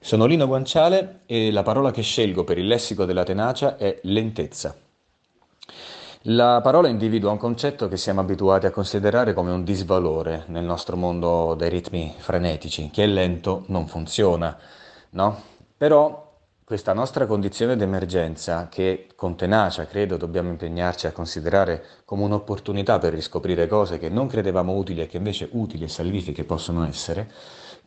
Sono Lino Guanciale e la parola che scelgo per il lessico della tenacia è lentezza. La parola individua un concetto che siamo abituati a considerare come un disvalore nel nostro mondo dei ritmi frenetici. Chi è lento non funziona, no? Però questa nostra condizione d'emergenza, che con tenacia credo dobbiamo impegnarci a considerare come un'opportunità per riscoprire cose che non credevamo utili e che invece utili e salvifiche possono essere,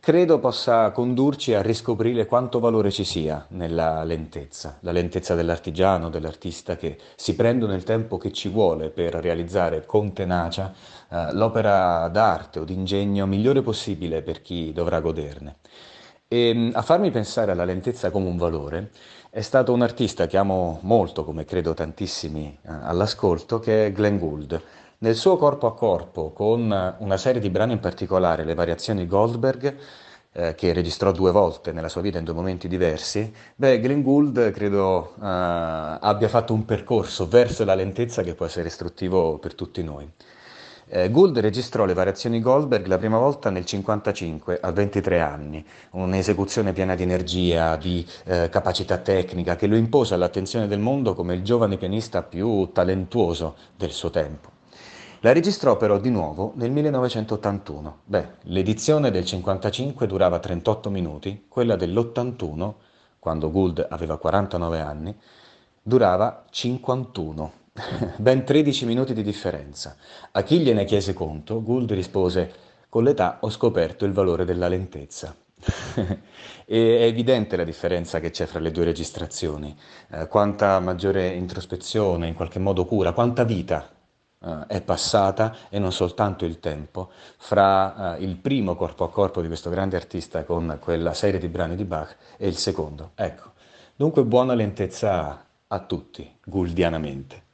credo possa condurci a riscoprire quanto valore ci sia nella lentezza, la lentezza dell'artigiano, dell'artista che si prendono il tempo che ci vuole per realizzare con tenacia eh, l'opera d'arte o d'ingegno migliore possibile per chi dovrà goderne. E mm, a farmi pensare alla lentezza come un valore è stato un artista che amo molto, come credo tantissimi eh, all'ascolto, che è Glenn Gould. Nel suo corpo a corpo, con una serie di brani in particolare, le variazioni Goldberg, eh, che registrò due volte nella sua vita in due momenti diversi, beh, Glenn Gould credo eh, abbia fatto un percorso verso la lentezza che può essere istruttivo per tutti noi. Eh, Gould registrò le variazioni Goldberg la prima volta nel 1955, a 23 anni, un'esecuzione piena di energia, di eh, capacità tecnica, che lo impose all'attenzione del mondo come il giovane pianista più talentuoso del suo tempo. La registrò però di nuovo nel 1981. Beh, l'edizione del 55 durava 38 minuti, quella dell'81, quando Gould aveva 49 anni, durava 51 ben 13 minuti di differenza. A chi gliene chiese conto, Gould rispose: Con l'età ho scoperto il valore della lentezza. è evidente la differenza che c'è fra le due registrazioni, eh, quanta maggiore introspezione, in qualche modo cura, quanta vita eh, è passata e non soltanto il tempo fra eh, il primo corpo a corpo di questo grande artista con quella serie di brani di Bach e il secondo. Ecco, dunque buona lentezza a tutti, guldianamente.